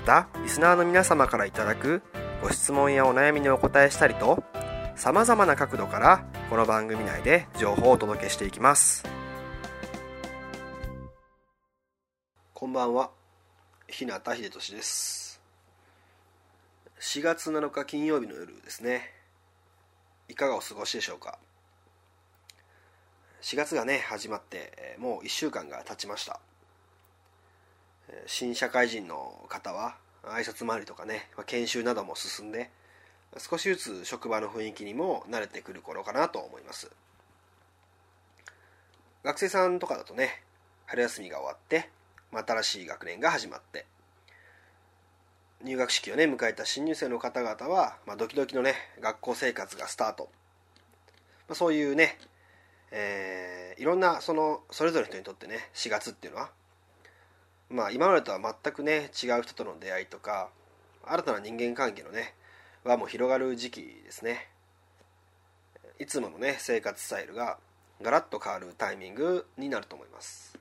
またリスナーの皆様からいただくご質問やお悩みにお答えしたりとさまざまな角度からこの番組内で情報をお届けしていきます。こんばんは。日向秀俊です。4月7日金曜日の夜ですね。いかがお過ごしでしょうか？4月がね始まってもう1週間が経ちました。新社会人の方は挨拶回りとかね研修なども進んで少しずつ職場の雰囲気にも慣れてくる頃かなと思います。学生さんとかだとね春休みが終わって新しい学年が始まって入学式をね迎えた新入生の方々は、まあ、ドキドキのね学校生活がスタート、まあ、そういうね、えー、いろんなそのそれぞれの人にとってね4月っていうのはまあ今までとは全くね違う人との出会いとか新たな人間関係のね輪も広がる時期ですね。いつものね生活スタイルがガラッと変わるタイミングになると思います。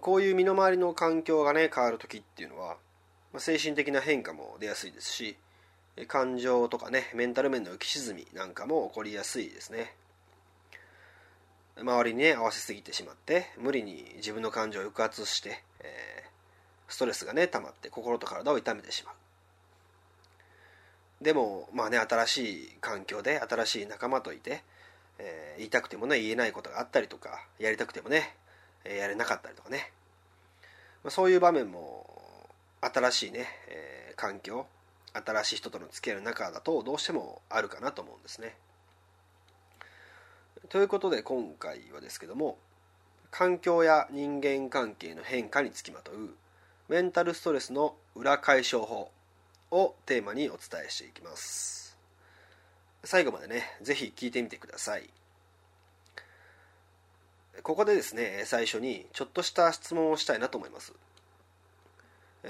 こういう身の回りの環境がね変わる時っていうのは精神的な変化も出やすいですし感情とかねメンタル面の浮き沈みなんかも起こりやすいですね。周りにね合わせすぎてしまって無理に自分の感情を抑圧して、えー、ストレスがね溜まって心と体を痛めてしまうでもまあね新しい環境で新しい仲間といて、えー、言いたくてもね言えないことがあったりとかやりたくてもねやれなかったりとかね、まあ、そういう場面も新しいね、えー、環境新しい人との付き合いの中だとどうしてもあるかなと思うんですね。ということで今回はですけども環境や人間関係の変化につきまとうメンタルストレスの裏解消法をテーマにお伝えしていきます。最後までね是非聞いてみてください。ここでですね最初にちょっとした質問をしたいなと思います。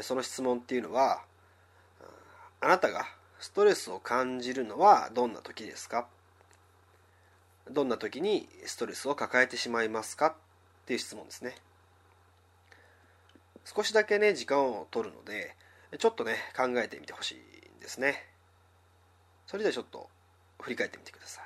その質問っていうのはあなたがストレスを感じるのはどんな時ですか？どんな時にストレスを抱えてしまいますかっていう質問ですね。少しだけね時間を取るのでちょっとね考えてみてほしいんですね。それではちょっと振り返ってみてください。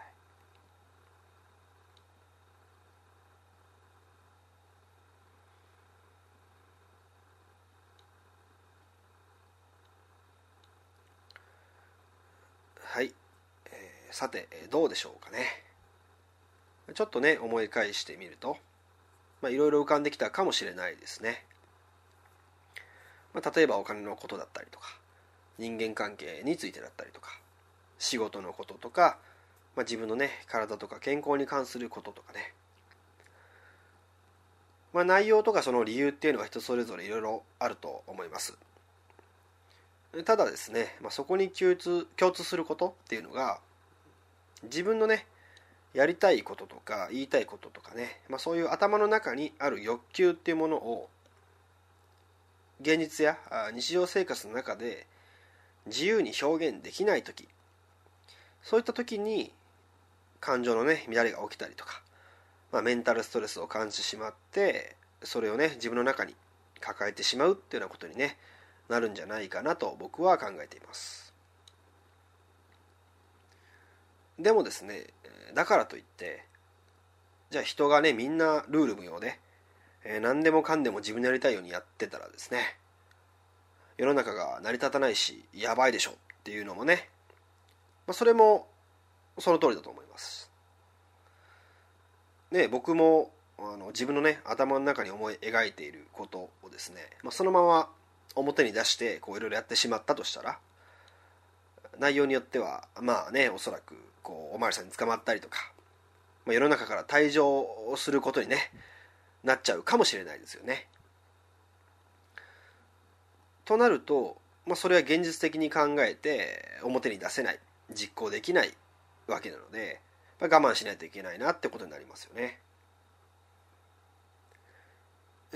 はい、えー、さてどうでしょうかね。ちょっとね思い返してみるといろいろ浮かんできたかもしれないですね。まあ、例えばお金のことだったりとか人間関係についてだったりとか仕事のこととか、まあ、自分のね体とか健康に関することとかね。まあ、内容とかその理由っていうのは人それぞれいろいろあると思います。ただですね、まあ、そこに共通共通することっていうのが自分のねやりたいこととか言いたいこととかね、まあ、そういう頭の中にある欲求っていうものを現実や日常生活の中で自由に表現できない時。そういった時に感情のね乱れが起きたりとか、まあ、メンタルストレスを感じてしまってそれをね自分の中に抱えてしまうっていうようなことにねなるんじゃないかなと僕は考えています。でもですねだからといってじゃあ人がねみんなルール無用でえー、何でもかんでも自分のやりたいようにやってたらですね世の中が成り立たないしやばいでしょっていうのもね、まあ、それもその通りだと思います。ね僕もあの自分のね頭の中に思い描いていることをですね、まあ、そのまま表に出してこういろいろやってしまったとしたら内容によってはまあねおそらくこうおまわりさんに捕まったりとか、まあ、世の中から退場をすることにねなっちゃうかもしれないですよね。となると、まあ、それは現実的に考えて表に出せない実行できないわけなので我慢しないといけないなってことになりますよね。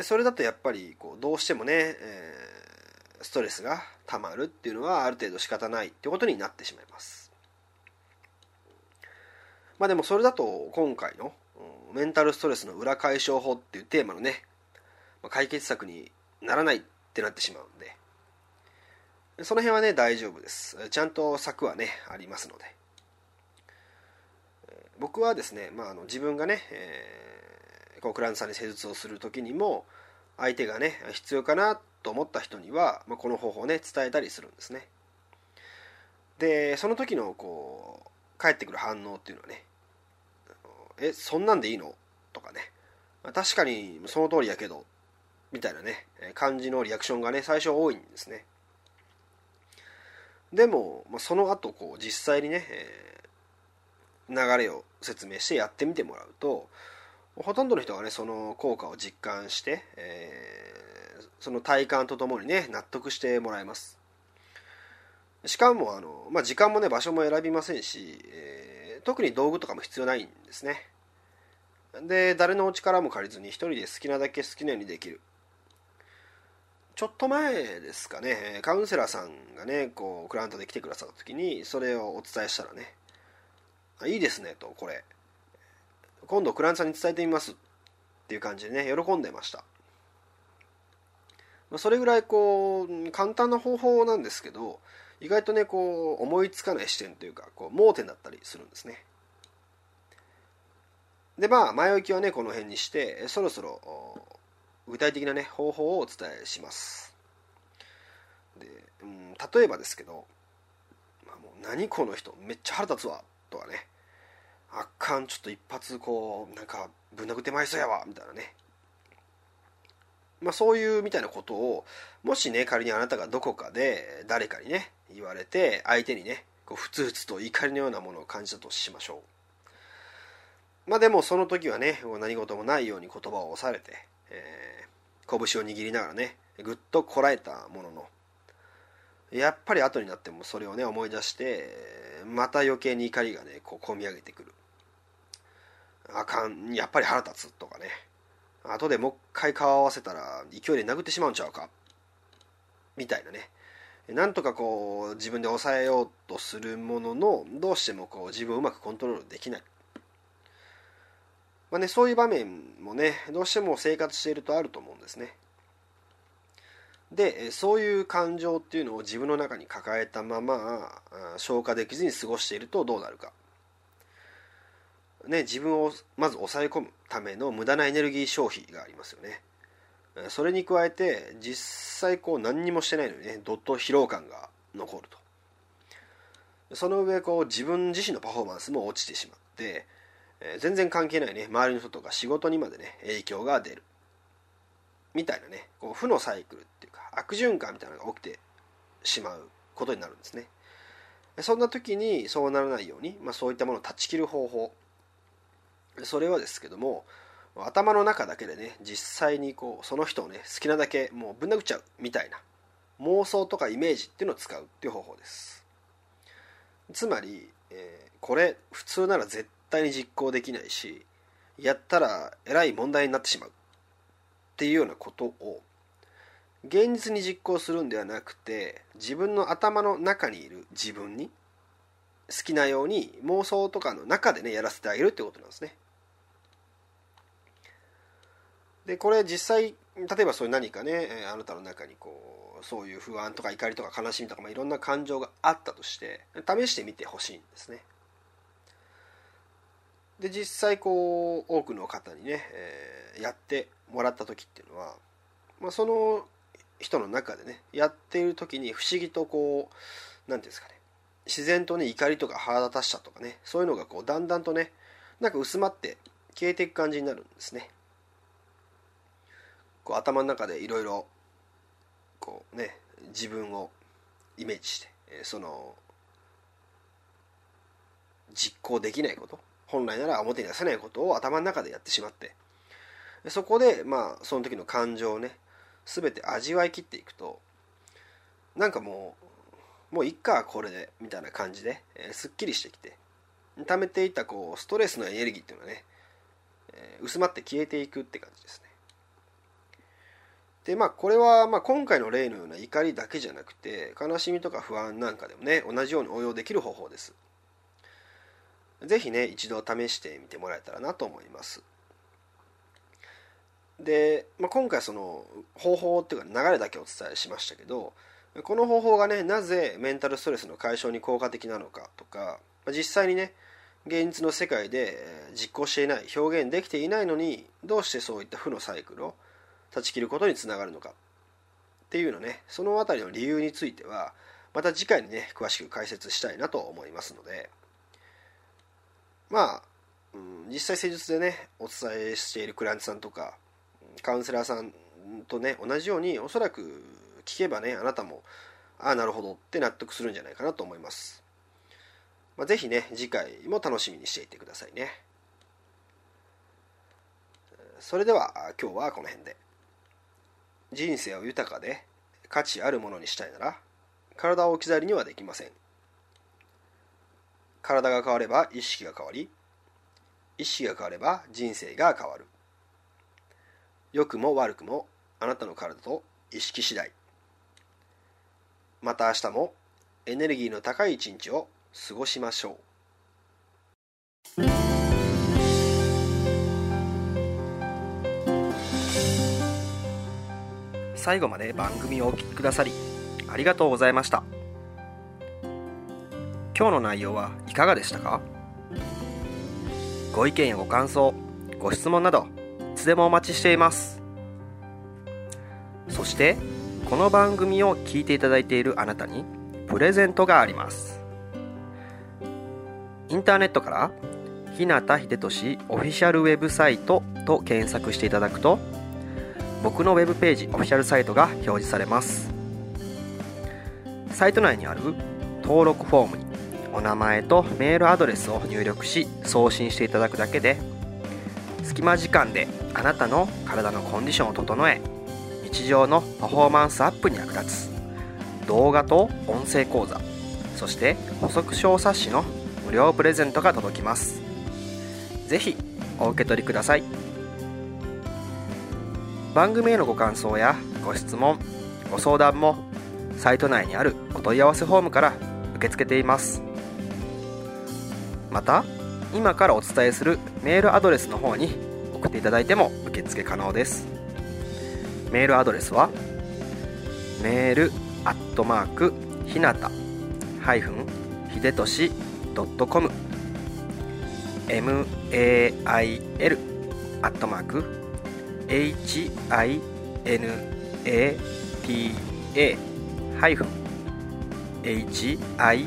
それだとやっぱりこうどうしてもね、えー、ストレスがたまるっていうのはある程度仕方ないってことになってしまいます。まあでもそれだと今回のメンタルストレスの裏解消法っていうテーマのね解決策にならないってなってしまうんでその辺はね大丈夫ですちゃんと策はねありますので僕はですね、まあ、あの自分がね、えー、こうクライアントさんに施術をする時にも相手がね必要かなと思った人には、まあ、この方法をね伝えたりするんですね。でその時のこう返ってくる反応っていうのはねえそんなんでいいの？とかね。確かにその通りやけどみたいなね感じのリアクションがね最初多いんですね。でもまその後こう実際にね、えー、流れを説明してやってみてもらうとほとんどの人がねその効果を実感して、えー、その体感とともにね納得してもらえます。しかもあの、まあ、時間もね場所も選びませんし、えー、特に道具とかも必要ないんですね。で誰のお力も借りずに一人で好きなだけ好きなようにできる。ちょっと前ですかねカウンセラーさんがねこうクライアントで来てくださった時にそれをお伝えしたらね「いいですね」とこれ。今度クライアントさんに伝えてみますっていう感じでね喜んでました。それぐらいこう簡単な方法なんですけど意外とねこう思いつかない視点というかこう盲点だったりするんですね。でまあ前置きはねこの辺にしてそろそろ具体的なね方法をお伝えします。で、うん、例えばですけど、まあ、もう何この人めっちゃ腹立つわとかね。あかんちょっと一発こうなんかぶん殴ってまいそうやわみたいなね。まあそういうみたいなことをもしね仮にあなたがどこかで誰かにね言われて相手にねこうふつふつと怒りのようなものを感じたとしましょう。まあでもその時はね何事もないように言葉を押されて、えー、拳を握りながらねぐっとこらえたもののやっぱり後になってもそれをね思い出してまた余計に怒りがねこう込み上げてくる。あかん。やっぱり腹立つとかね。後でもう一回顔合わせたら勢いで殴ってしまうんちゃうか。みたいなね。なんとかこう自分で抑えようとするもののどうしてもこう自分をうまくコントロールできない、まあね、そういう場面もねどうしても生活しているとあると思うんですね。でそういう感情っていうのを自分の中に抱えたまま消化できずに過ごしているとどうなるか、ね、自分をまず抑え込むための無駄なエネルギー消費がありますよね。それに加えて実際こう何にもしてないのにねどっと疲労感が残ると。その上こう自分自身のパフォーマンスも落ちてしまって、全然関係ないね周りの人とか仕事にまでね影響が出る。みたいなねこう負のサイクルっていうか悪循環みたいなのが起きてしまうことになるんですね。そんな時にそうならないように、まあ、そういったものを断ち切る方法。それはですけども頭の中だけでね実際にこうその人をね好きなだけもうぶん殴っちゃうみたいな妄想とかイメージっていうのを使うっていう方法です。つまり、えー、これ普通なら絶対に実行できないしやったらえらい問題になってしまう。っていうようなことを現実に実行するんではなくて自分の頭の中にいる自分に好きなように妄想とかの中でねやらせてあげるってことなんですね。でこれ実際例えばそういう何かねあなたの中にこうそういう不安とか怒りとか悲しみとか、まあ、いろんな感情があったとして試してみてほしいんですね。で実際こう多くの方にね、えー、やってもらった時っていうのは、まあ、その人の中でねやっている時に不思議とこう何て言うんですかね自然とね怒りとか腹立たしさとかねそういうのがこうだんだんとねなんか薄まって消えていく感じになるんですね。こう頭の中でいろいろこうね自分をイメージしてその実行できないこと本来なら表に出せないことを頭の中でやってしまって。そこでまあその時の感情をね全て味わいきっていくとなんかもうもういっかこれでみたいな感じで、えー、すっきりしてきて溜めていたこうストレスのエネルギーっていうのはね、えー、薄まって消えていくって感じですね。でまあこれはまあ今回の例のような怒りだけじゃなくて悲しみとか不安なんかでもね同じように応用できる方法です。是非ね一度試してみてもらえたらなと思います。で、まあ、今回その方法っていうか流れだけお伝えしましたけどこの方法がねなぜメンタルストレスの解消に効果的なのかとか実際にね現実の世界で実行していない表現できていないのにどうしてそういった負のサイクルを断ち切ることにつながるのか。っていうのねその辺りの理由についてはまた次回にね詳しく解説したいなと思いますのでまあ、うん、実際施術でねお伝えしているクライアントさんとかカウンセラーさんとね同じようにおそらく聞けばねあなたもああなるほどって納得するんじゃないかなと思います、まあ、ぜひね次回も楽しみにしていてくださいね。それでは今日はこの辺で。人生を豊かで価値あるものにしたいなら体を置き去りにはできません。体が変われば意識が変わり意識が変われば人生が変わる。良くも悪くもあなたの体と意識次第。また明日もエネルギーの高い一日を過ごしましょう。最後まで番組をお聴きくださりありがとうございました。今日の内容はいかがでしたか？ご意見やご感想ご質問などいつでもお待ちしています。そしてこの番組を聞いていただいているあなたにプレゼントがあります。インターネットから日向秀俊オフィシャルウェブサイトと検索していただくと僕のウェブページオフィシャルサイトが表示されます。サイト内にある登録フォームにお名前とメールアドレスを入力し送信していただくだけで隙間時間であなたの体のコンディションを整え日常のパフォーマンスアップに役立つ。動画と音声講座そして補足小冊子の無料プレゼントが届きます。是非お受け取りください。番組へのご感想やご質問ご相談もサイト内にあるお問い合わせフォームから受け付けています。また今からお伝えするメールアドレスの方に送っていただいても受付可能です。メールアドレスはメールアットマークひなたハイフンひでとし .com mail アットマーク hinata ハイフン hibe